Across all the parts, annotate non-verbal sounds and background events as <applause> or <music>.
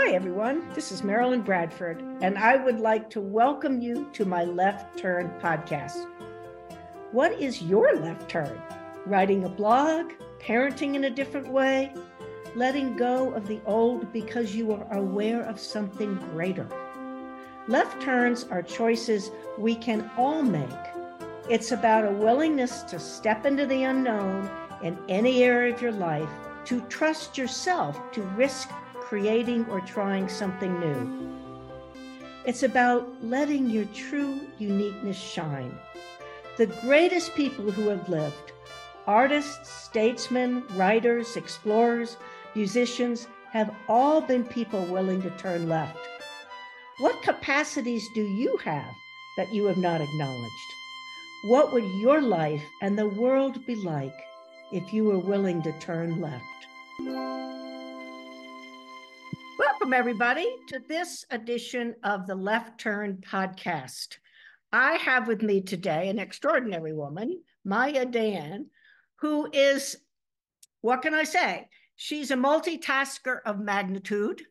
Hi, everyone. This is Marilyn Bradford, and I would like to welcome you to my Left Turn podcast. What is your left turn? Writing a blog, parenting in a different way, letting go of the old because you are aware of something greater. Left turns are choices we can all make. It's about a willingness to step into the unknown in any area of your life, to trust yourself to risk creating or trying something new. It's about letting your true uniqueness shine. The greatest people who have lived artists, statesmen, writers, explorers, musicians have all been people willing to turn left. What capacities do you have that you have not acknowledged? What would your life and the world be like if you were willing to turn left? Welcome, everybody, to this edition of the Left Turn podcast. I have with me today an extraordinary woman, Maya Dayan, who is, what can I say? She's a multitasker of magnitude.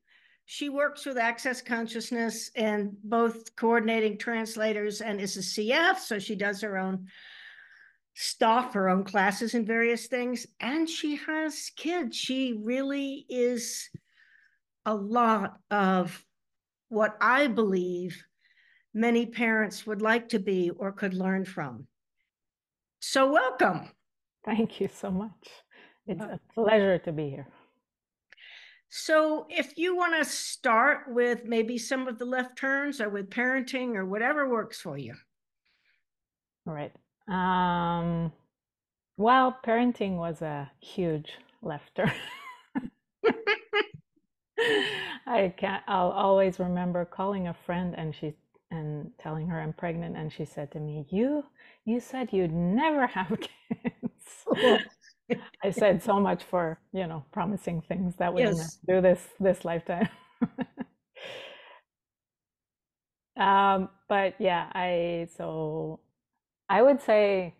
She works with Access Consciousness and both coordinating translators and is a CF, so she does her own stuff, her own classes and various things. And she has kids. She really is a lot of what I believe many parents would like to be or could learn from. So, welcome. Thank you so much. It's a pleasure to be here. So, if you want to start with maybe some of the left turns or with parenting or whatever works for you. All right. Um, well, parenting was a huge left turn. <laughs> I can't. I'll always remember calling a friend and she and telling her I'm pregnant, and she said to me, "You, you said you'd never have <laughs> kids." <laughs> I said so much for you know promising things that we yes. do this this lifetime. <laughs> um, but yeah, I so I would say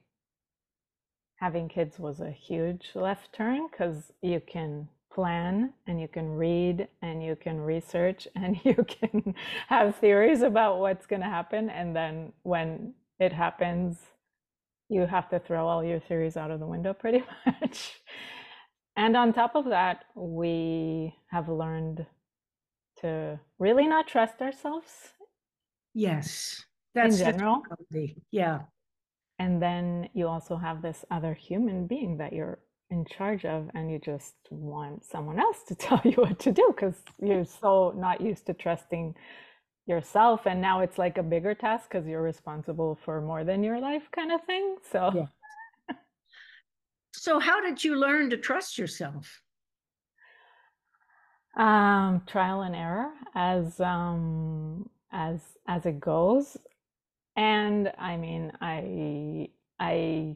having kids was a huge left turn because you can plan and you can read and you can research <laughs> and you can have theories about what's going to happen and then when it happens you have to throw all your theories out of the window <laughs> pretty much. And on top of that we have learned to really not trust ourselves. Yes that's in general. yeah. And then you also have this other human being that you're in charge of and you just want someone else to <laughs> tell you what to do because you're so not used to trusting yourself and now it's like a bigger task because you're responsible for more than your life kind of thing so. Yeah. so how did you learn to trust yourself? Um trial and error as um as as it goes. And i mean i i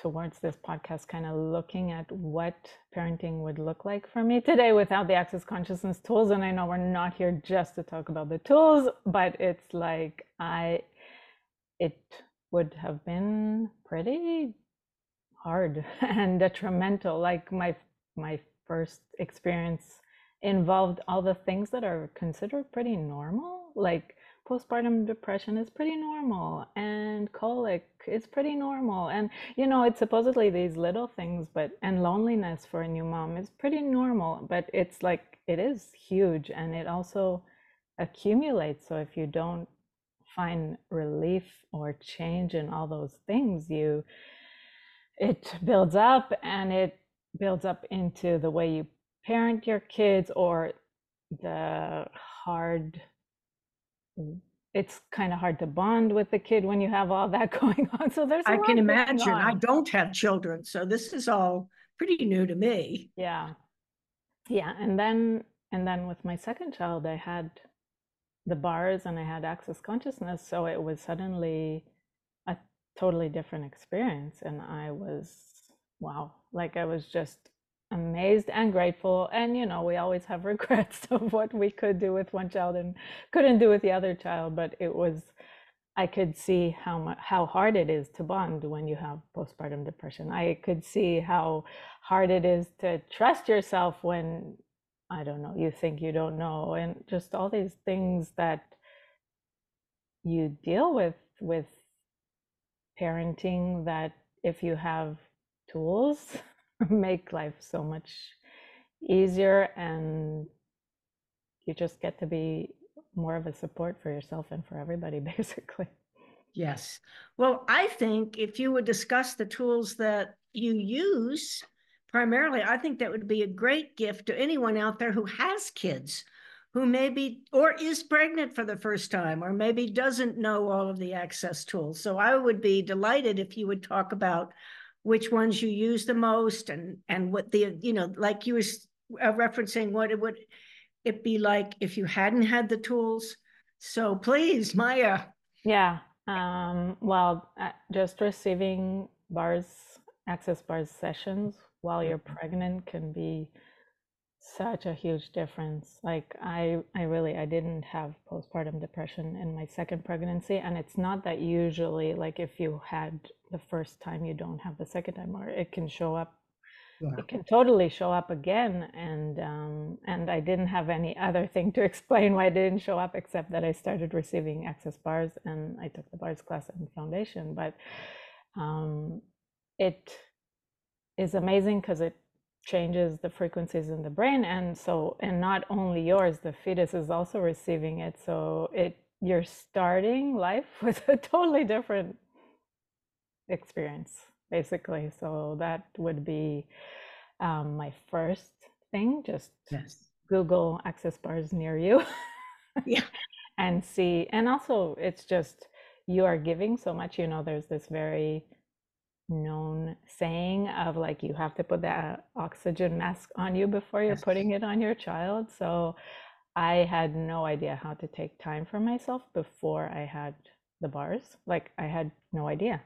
towards this podcast, kind of looking at what parenting would look like for me today without the access consciousness tools. And I know we're not here just to talk about the tools, but it's like I, it would have been pretty hard <laughs> and detrimental. Like my my first experience involved all the things that are considered pretty normal, like postpartum depression is pretty normal and colic is pretty normal. And you know it's supposedly these little things but and loneliness for a new mom is pretty normal but it's like it is huge and it also accumulates. So if you don't find relief or change in all those things you it builds up and it builds up into the way you parent your kids or the hard it's kind of hard to bond with the kid when you have all that <laughs> going on. So there's I can imagine. I don't have children, so this is all pretty new to me. Yeah. Yeah, and then and then with my second child I had the bars and I had access consciousness, so it was suddenly a totally different experience and I was wow, like I was just amazed and grateful and you know we always have <laughs> regrets of what we could do with one child and couldn't do with the other child but it was i could see how much how hard it is to bond when you have postpartum depression. I could see how hard it is to trust yourself when I don't know, you think you don't know, and just all these things that you deal with with parenting that if you have tools <laughs> make life so much easier and you just get to be more of a support for yourself and for everybody <laughs> basically. Yes. Well i think if you would discuss the tools that you use primarily i think that would be a great gift to anyone out there who has kids who maybe or is pregnant for the first time or maybe doesn't know all of the access tools. So i would be delighted if you would talk about which ones you use the most and and what the you know like you were uh, referencing what it would it be like if you hadn't had the tools. So please maya. Yeah um, well uh, just receiving bars access bars sessions while you're mm-hmm. pregnant can be such a huge difference. Like i i really i didn't have postpartum depression in my second pregnancy and it's not that usually like if you had the first time you don't have the second time or it can show up. Yeah. it can totally show up again and um, and i didn't have any other thing to <laughs> explain why it didn't show up except that i started receiving access bars and i took the bars class and foundation. But um, it is amazing because it changes the frequencies in the brain and so and not only yours the fetus is also receiving it. So it you're starting life <laughs> with a totally different experience basically so that would be um, my first thing just yes. google access bars near you yeah <laughs> and see and also it's just you are giving so much you know there's this very known saying of like you have to put that oxygen mask on you before you're yes. putting it on your child so i had no idea how to take time for myself before i had the bars like i had no idea.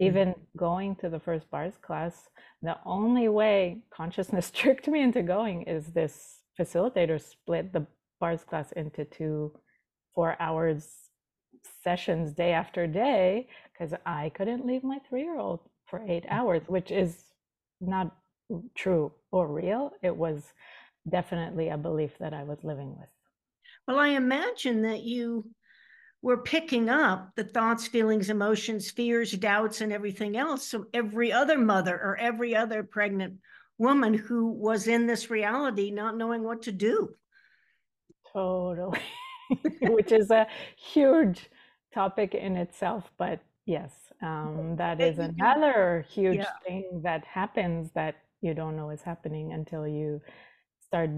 Even going to the first bars class the only way consciousness <laughs> tricked me into going is this facilitator split the bars class into two four hours sessions day after day because i couldn't leave my three-year-old for eight mm. hours, which is not true or real. It was definitely a belief that I was living with. Well, I imagine that you were picking up the thoughts, feelings, emotions, fears, doubts, and everything else. So every other mother or every other pregnant woman who was in this reality, not knowing what to do. Totally, <laughs> <laughs> which is a huge topic in itself. But yes, um, that is another huge yeah. thing that happens that you don't know is happening until you start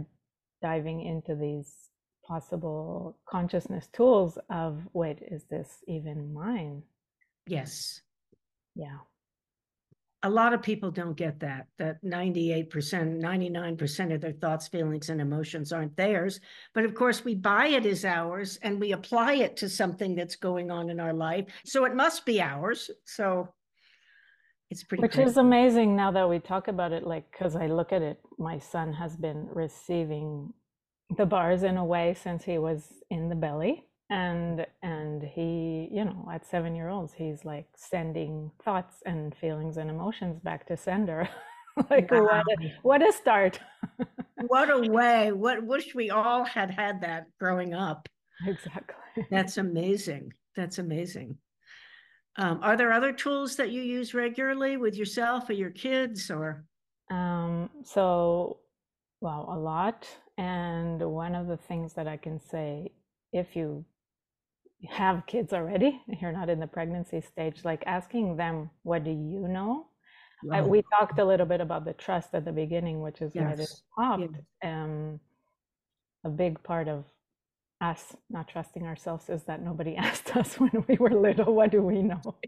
diving into these possible consciousness tools of wait is this even mine? Yes. Yeah. A lot of people don't get that that 98% 99% of their thoughts feelings and emotions aren't theirs. But of course we buy it as ours and we apply it to something that's going on in our life. So it must be ours. So it's pretty which is amazing now that we talk about it like because i look at it my son has been receiving the bars in a way since he was in the belly. And and he you know at seven year olds he's like sending thoughts and feelings and emotions back to sender. <laughs> Like wow. what, a, what a start. What a <laughs> way. What wish we all had had that growing up. Exactly. That's amazing. That's amazing. Um, are there other tools that you use regularly with yourself or your kids or? Um, so well a lot and one of the things that i can say if you have kids already, <laughs> you're not in the pregnancy stage, like asking them, what do you know? I, we talked a little bit about the trust at the beginning, which is yes. why this popped. Yes. Um, a big part of us not trusting ourselves is that nobody <laughs> asked us when we were little what do we know? <laughs>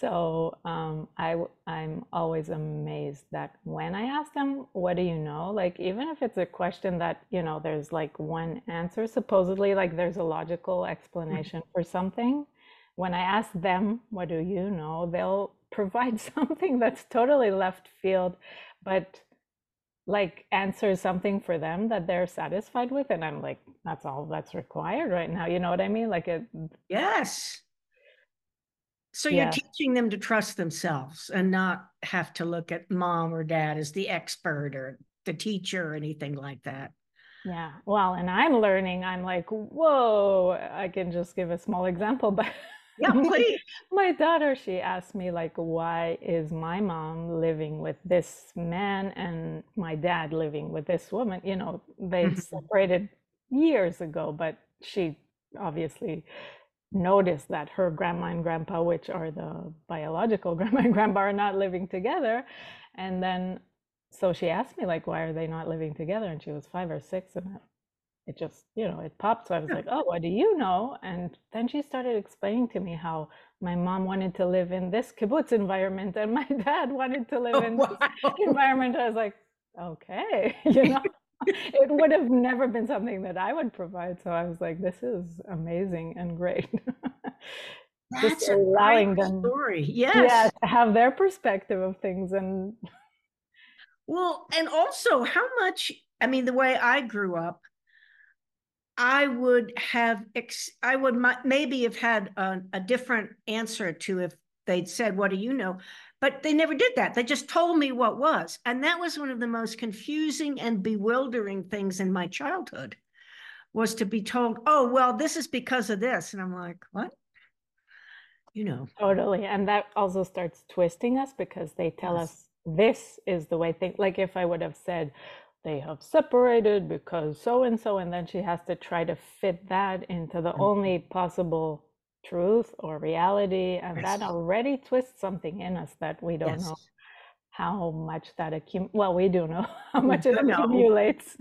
So um, I, i'm always amazed that when i ask them what do you know? Like even if it's a question that you know there's like one answer supposedly like there's a logical explanation <laughs> for something when i ask them what do you know? they'll provide something that's totally left field but like answer something for them that they're satisfied with and i'm like that's all that's required right now you know what i mean like it yes so you're teaching them to trust themselves and not have to look at mom or dad as the expert or the teacher or anything like that Yeah. Well, and I'm learning. I'm like, whoa, I can just give a small example, <laughs> but yeah, please. <laughs> my daughter, she asked me like, why is my mom living with this man and my dad living with this woman? You know, they mm-hmm. separated years ago, but she obviously noticed that her grandma and grandpa, which are the biological <laughs> grandma and grandpa, are not living together. And then so she asked me like why are they not living together and she was five or six and it just you know it popped so i was like oh what do you know and then she started explaining to me how my mom wanted to live in this kibbutz environment and <laughs> my dad wanted to live oh, in wow. this environment i was like okay <laughs> you know it would have never been something that i would provide so i was like this is amazing and great <laughs> That's just allowing them story. Yes. Yeah, to have their perspective of things and well, and also how much, I mean, the way I grew up, I would have, ex- I would maybe have had a, a different answer to if they'd said, What do you know? But they never did that. They just told me what was. And that was one of the most confusing and bewildering things in my childhood was to be told, oh, well, this is because of this. And I'm like, what? You know. Totally. And that also starts twisting us because they tell yes. us this is the way things like if I would have said they have separated because so and so, and then she has to try to fit that into the mm-hmm. only possible truth or reality, and yes. that already twists something in us that we don't yes. know how much that accum well we do know <laughs> how much it accumulates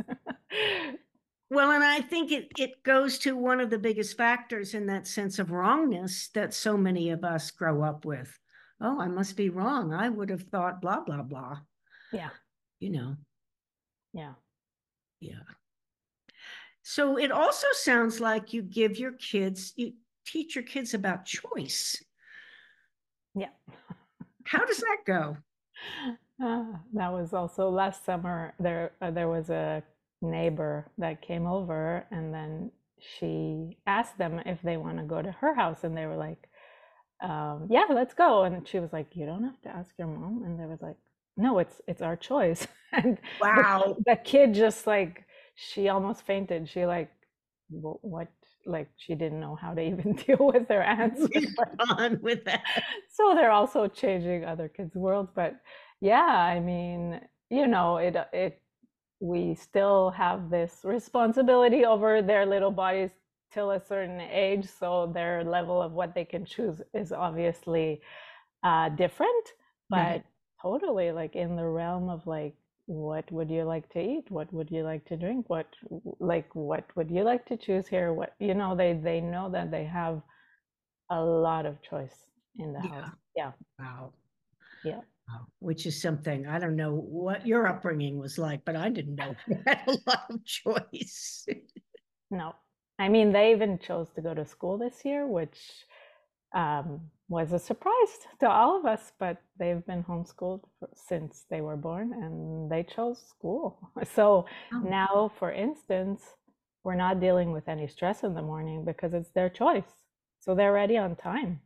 well and i think it it goes to one of the biggest factors in that sense of wrongness that so many of us grow up with oh, I must be wrong. I would have thought blah, blah, blah. Yeah. You know. Yeah. Yeah. So it also sounds like you give your kids, you teach your kids about choice. Yeah. How does that go? Uh, <laughs> that was also last summer. There, uh, there was a neighbor that came over, and then she asked them if they want to go to her house, and they were like, um, yeah, let's go. And she was like, you don't have to ask your mom. And they was like, no, it's it's our choice. <laughs> and wow, the, the, kid just like she almost fainted. She like what like she didn't know how to even <laughs> deal with their answer. on with that. <laughs> So they're also changing other kids' worlds. But yeah, I mean, you know, it it we still have this responsibility over their little bodies till a certain age, so their level of what they can choose is obviously uh, different. But mm-hmm. Totally, like in the realm of like, what would you like to eat? What would you like to drink? What like what would you like to choose here? What you know, they they know that they have a lot of choice in the yeah. house. Yeah. Wow. Yeah. Wow. Which is something I don't know what your upbringing was like, but I didn't know <laughs> you had a lot of choice. no, I mean, they even chose to go to school this year, which um, was a surprise to all of us, but they've been homeschooled since they were born and they chose school. <laughs> So oh. now, for instance, we're not dealing with any stress in the morning because it's their choice. So they're ready on time.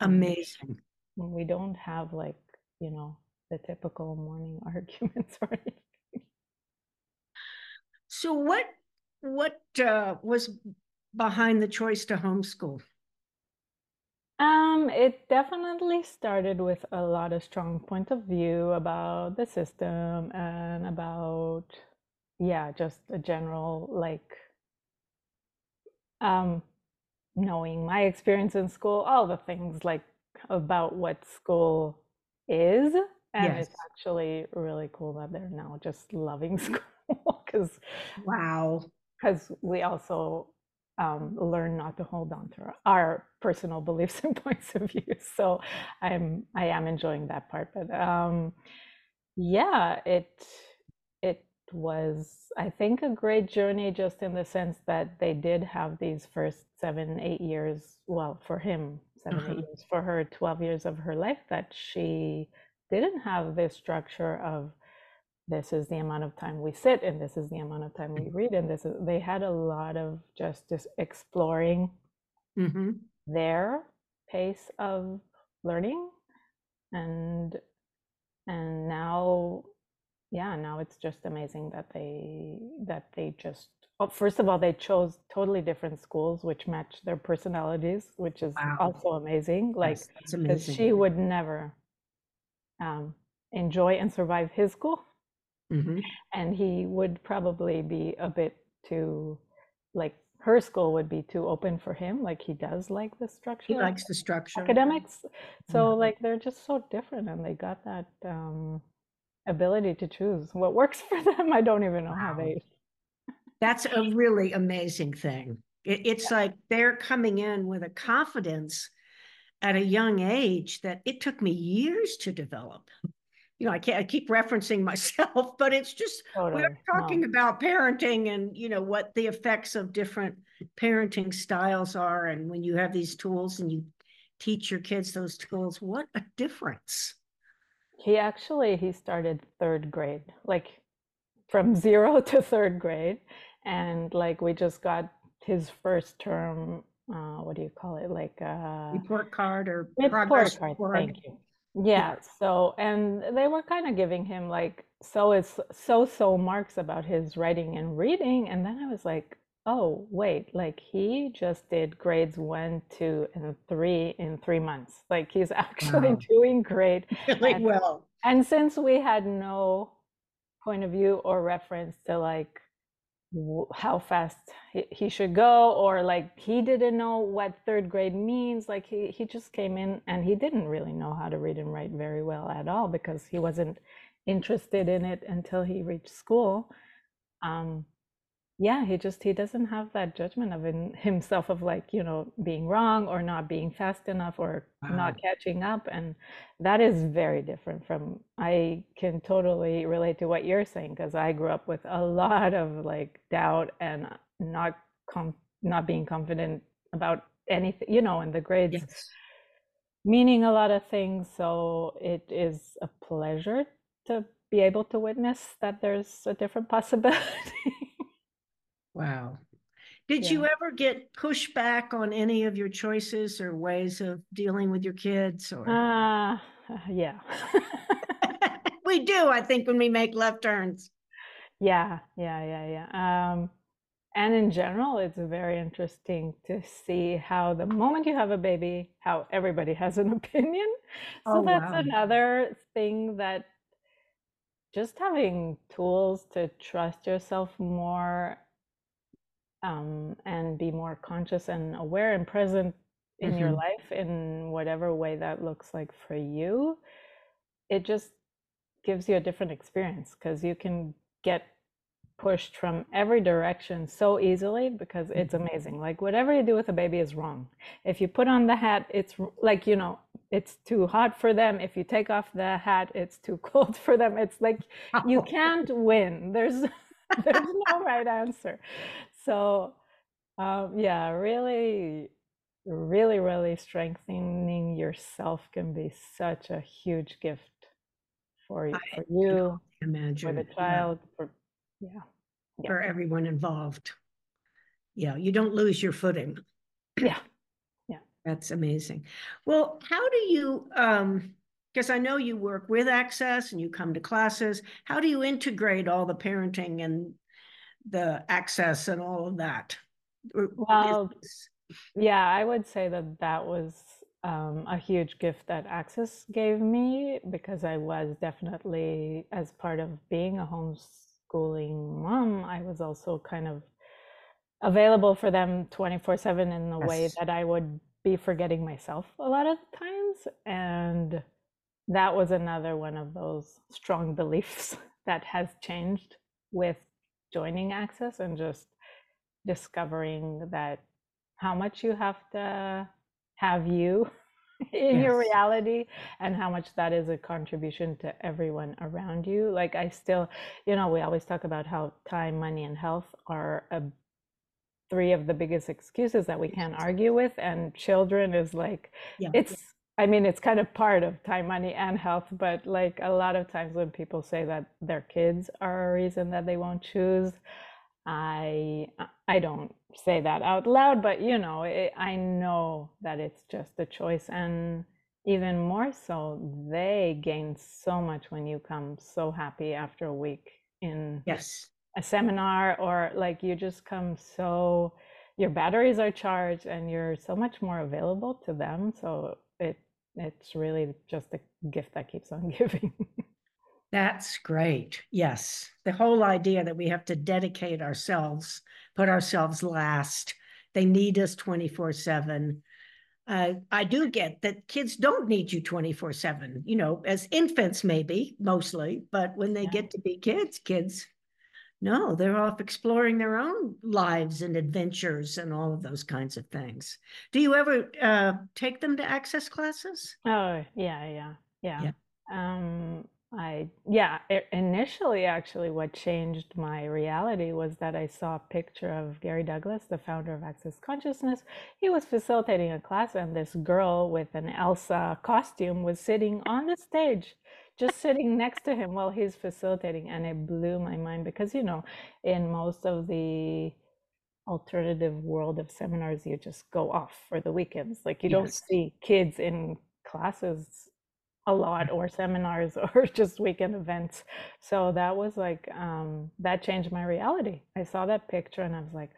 Amazing. We don't have like, you know, the typical morning <laughs> arguments or anything. So what what uh, was behind the choice to homeschool? Um, it definitely started with a lot of strong point of view about the system and about, yeah, just a general like um, knowing my experience in school, all the things like about what school is. And yes. it's actually really cool that they're now just loving <laughs> school because wow because we also um, learn not to hold on to our, personal beliefs <laughs> and points of view. So I'm I am enjoying that part. But um, yeah, it it was I think a great journey just in the sense that they did have these first seven eight years. Well, for him, 7 eight uh-huh. years. For her, twelve years of her life that she didn't have this structure of this is the amount of time we sit and this is the amount of time we mm-hmm. read and this is they had a lot of just just exploring mm-hmm. their pace of learning and and now yeah, now it's just amazing that they that they just well, first of all they chose totally different schools which match their personalities, which is Wow. also amazing. Like that's because amazing. she would never um, enjoy and survive his school, Mhm. and he would probably be a bit too like her school would be too open for him. Like he does like the structure He likes the structure. academics. So Mhm. like they're just so different and they got that um ability to choose what works <laughs> for them. I don't even know how they That's a really amazing thing. It, it's like they're coming in with a confidence at a young age that it took me years to develop. You know, I can't I keep referencing <laughs> myself, but it's just totally we're no. talking about parenting and you know what the effects of different parenting styles are and when you have these tools and you teach your kids those tools, what a difference. He actually he started third grade, like from <laughs> zero to third grade. And like we just got his first term, uh what do you call it? Like uh Report card or Report progress card, report. thank you. Yeah, so and they were kind of giving him like so it's so so marks about his writing and reading, and then I was like, oh wait, like he just did grades one, two, and three in three months. Like he's <laughs> actually Wow. doing great. <laughs> like And well. and since we had no point of view or reference to like how fast he, should go or like he didn't know what third grade means like he, he just came in and he didn't really know how to read and write very well at all because he wasn't interested in it until he reached school. Um yeah he just he doesn't have that judgment of in, himself of like you know being wrong or not being fast enough or Wow. not catching up and that is very different from i can totally relate to what you're saying because i grew up with a lot of like doubt and not com- not being confident about anything you know in the grades Yes. meaning a lot of things so it is a pleasure to be able to witness that there's a different <laughs> possibility Wow. Did Yeah. you ever get pushback on any of your choices or ways of dealing with your kids or Ah, yeah. <laughs> <laughs> we do, I think, when we make left turns. Yeah, yeah, yeah, yeah. Um, and in general, it's very interesting to see how the moment you have a baby, how everybody has an <laughs> opinion. So Oh, that's wow. another thing that just having tools to trust yourself more um, and be more conscious and aware and present in your Mhm. life in whatever way that looks like for you, it just gives you a different experience because you can get pushed from every direction so easily because it's Mhm. amazing. Like whatever you do with a baby is wrong. If you put on the hat, it's like, you know, it's too hot for them. If you take off the hat, it's too <laughs> cold for them. It's like you can't win. There's <laughs> there's no right answer. So um, yeah, really, really, really strengthening yourself can be such a huge gift for y- I for you, only for imagine the yeah, child, for yeah, yeah, for everyone involved. Yeah, you don't lose your footing. Yeah <clears throat> yeah. That's amazing. Well, how do you, um, because I know you work with Access and you come to classes, how do you integrate all the parenting and the access and all of that? Well, Yeah, I would say that that was um, a huge gift that Access gave me because I was definitely, as part of being a homeschooling mom, I was also kind of available for them 24/7 in the way that I would be forgetting myself a lot of times. And that was another one of those strong beliefs <laughs> that has changed with joining Access and just discovering that how much you have to have you <laughs> in your reality and how much that is a contribution to everyone around you. Like I still, you know, we always talk about how time, money, and health are a, three of the biggest excuses that we can't argue with, and children is like Yeah. it's I mean, it's kind of part of time, money, and health, but like a lot of times when people say that their kids are a reason that they won't choose, I I don't say that out loud, but you know, it, I know that it's just a choice, and even more so, they gain so much when you come so happy after a week in yes a seminar or like you just come so your batteries are charged and you're so much more available to them. So it's really just a gift that keeps on <laughs> giving. That's great. Yes. The whole idea that we have to dedicate ourselves, put ourselves last. They need us 24 7. Uh, I do get that kids don't need you 24 7, you know, as infants, maybe mostly, but when they yeah. get to be kids, kids, no, they're off exploring their own lives and adventures and all of those kinds of things. Do you ever uh, take them to access classes? Oh, yeah, yeah, yeah. yeah. Um, I yeah, it, initially actually what changed my reality was that I saw a picture of Gary Douglas, the founder of Access Consciousness. He was facilitating a class and this girl with an Elsa costume was sitting on the stage just sitting next to him while he's facilitating and it blew my mind because you know in most of the alternative world of seminars you just go off for the weekends. Like you yes. don't see kids in classes a lot or seminars <laughs> or just weekend events. So that was like um, that changed my reality. I saw that picture and i was like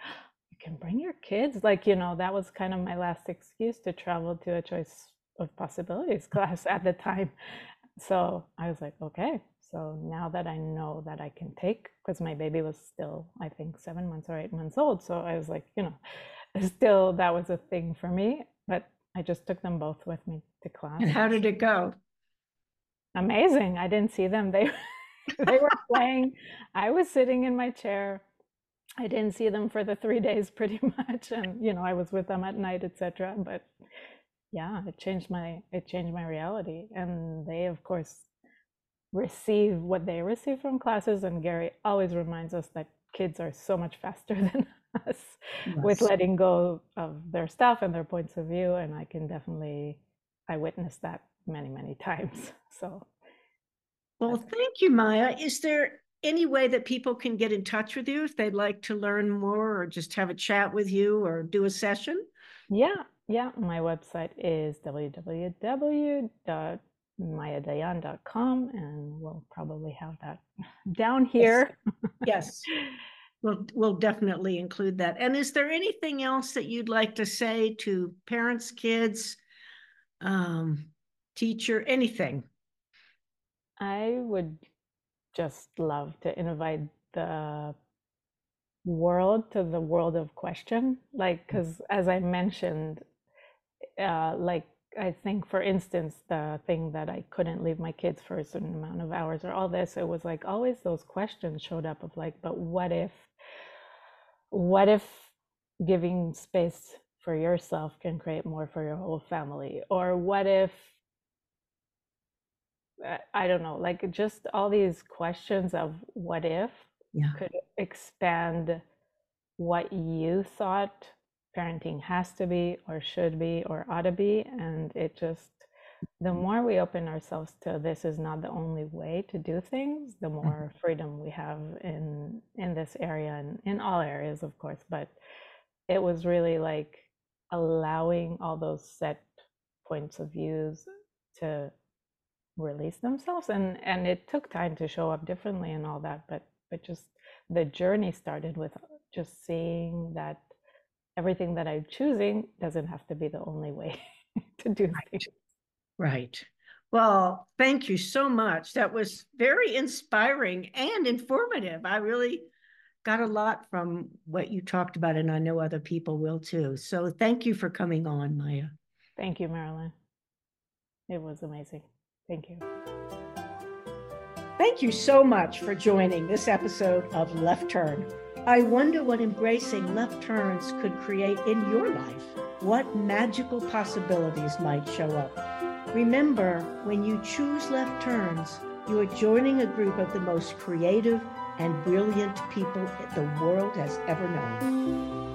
you can bring your kids. Like you know that was kind of my last excuse to travel to a choice of possibilities <laughs> class at the time so i was like okay so now that i know that i can take because my baby was still i think seven months or eight months old so i was like you know <laughs> still that was a thing for me but i just took them both with me to class and how did it go amazing. I didn't see them. They <laughs> they were playing. I was sitting in my chair. I didn't see them for the three days pretty <laughs> much. And you know, I was with them at night, etc. But yeah, it changed my it changed my reality. And they of course receive what they receive from classes. And Gary always reminds us that kids are so much faster <laughs> than us yes. with letting go of their stuff and their points of view. And I can definitely I witnessed that many, many <laughs> times. So, well, thank you, Maya. Is there any way that people can get in touch with you if they'd like to learn more or just have a chat with you or do a session? Yeah, yeah. My website is www.mayadayan.com and we'll probably have that <laughs> down here. Yes. yes. <laughs> We'll, we'll definitely include that. And is there anything else that you'd like to say to parents, kids, um, teacher, anything? I would just love to invite the world to the world of question. Like, because mm. as I mentioned, uh, like, I think, for instance, the thing that I couldn't leave my kids for a certain amount of hours or all this, it was like always those questions showed up of like, but what if, what if giving space for yourself can create more for your whole family? Or what if I don't know, like just all these questions of what if yeah. could expand what you thought parenting has to be or should be or ought to be. And it just, the more we open ourselves to this is not the only way to do things, the mm-hmm. more freedom we have in in this area and in all areas, of course. But it was really like allowing all those set points of views to release themselves and and it took time to show up differently and all that but but just the journey started with just seeing that everything that i'm choosing doesn't have to be the only way <laughs> to do right. things. Right. Well thank you so much. That was very inspiring and informative. I really got a lot from what you talked about and i know other people will too. So thank you for coming on maya. Thank you marilyn. It was amazing. Thank you. Thank you so much for joining this episode of Left Turn. I wonder what embracing left turns could create in your life. What magical possibilities might show up. Remember, when you choose left turns, you are joining a group of the most creative and brilliant people the world has ever known.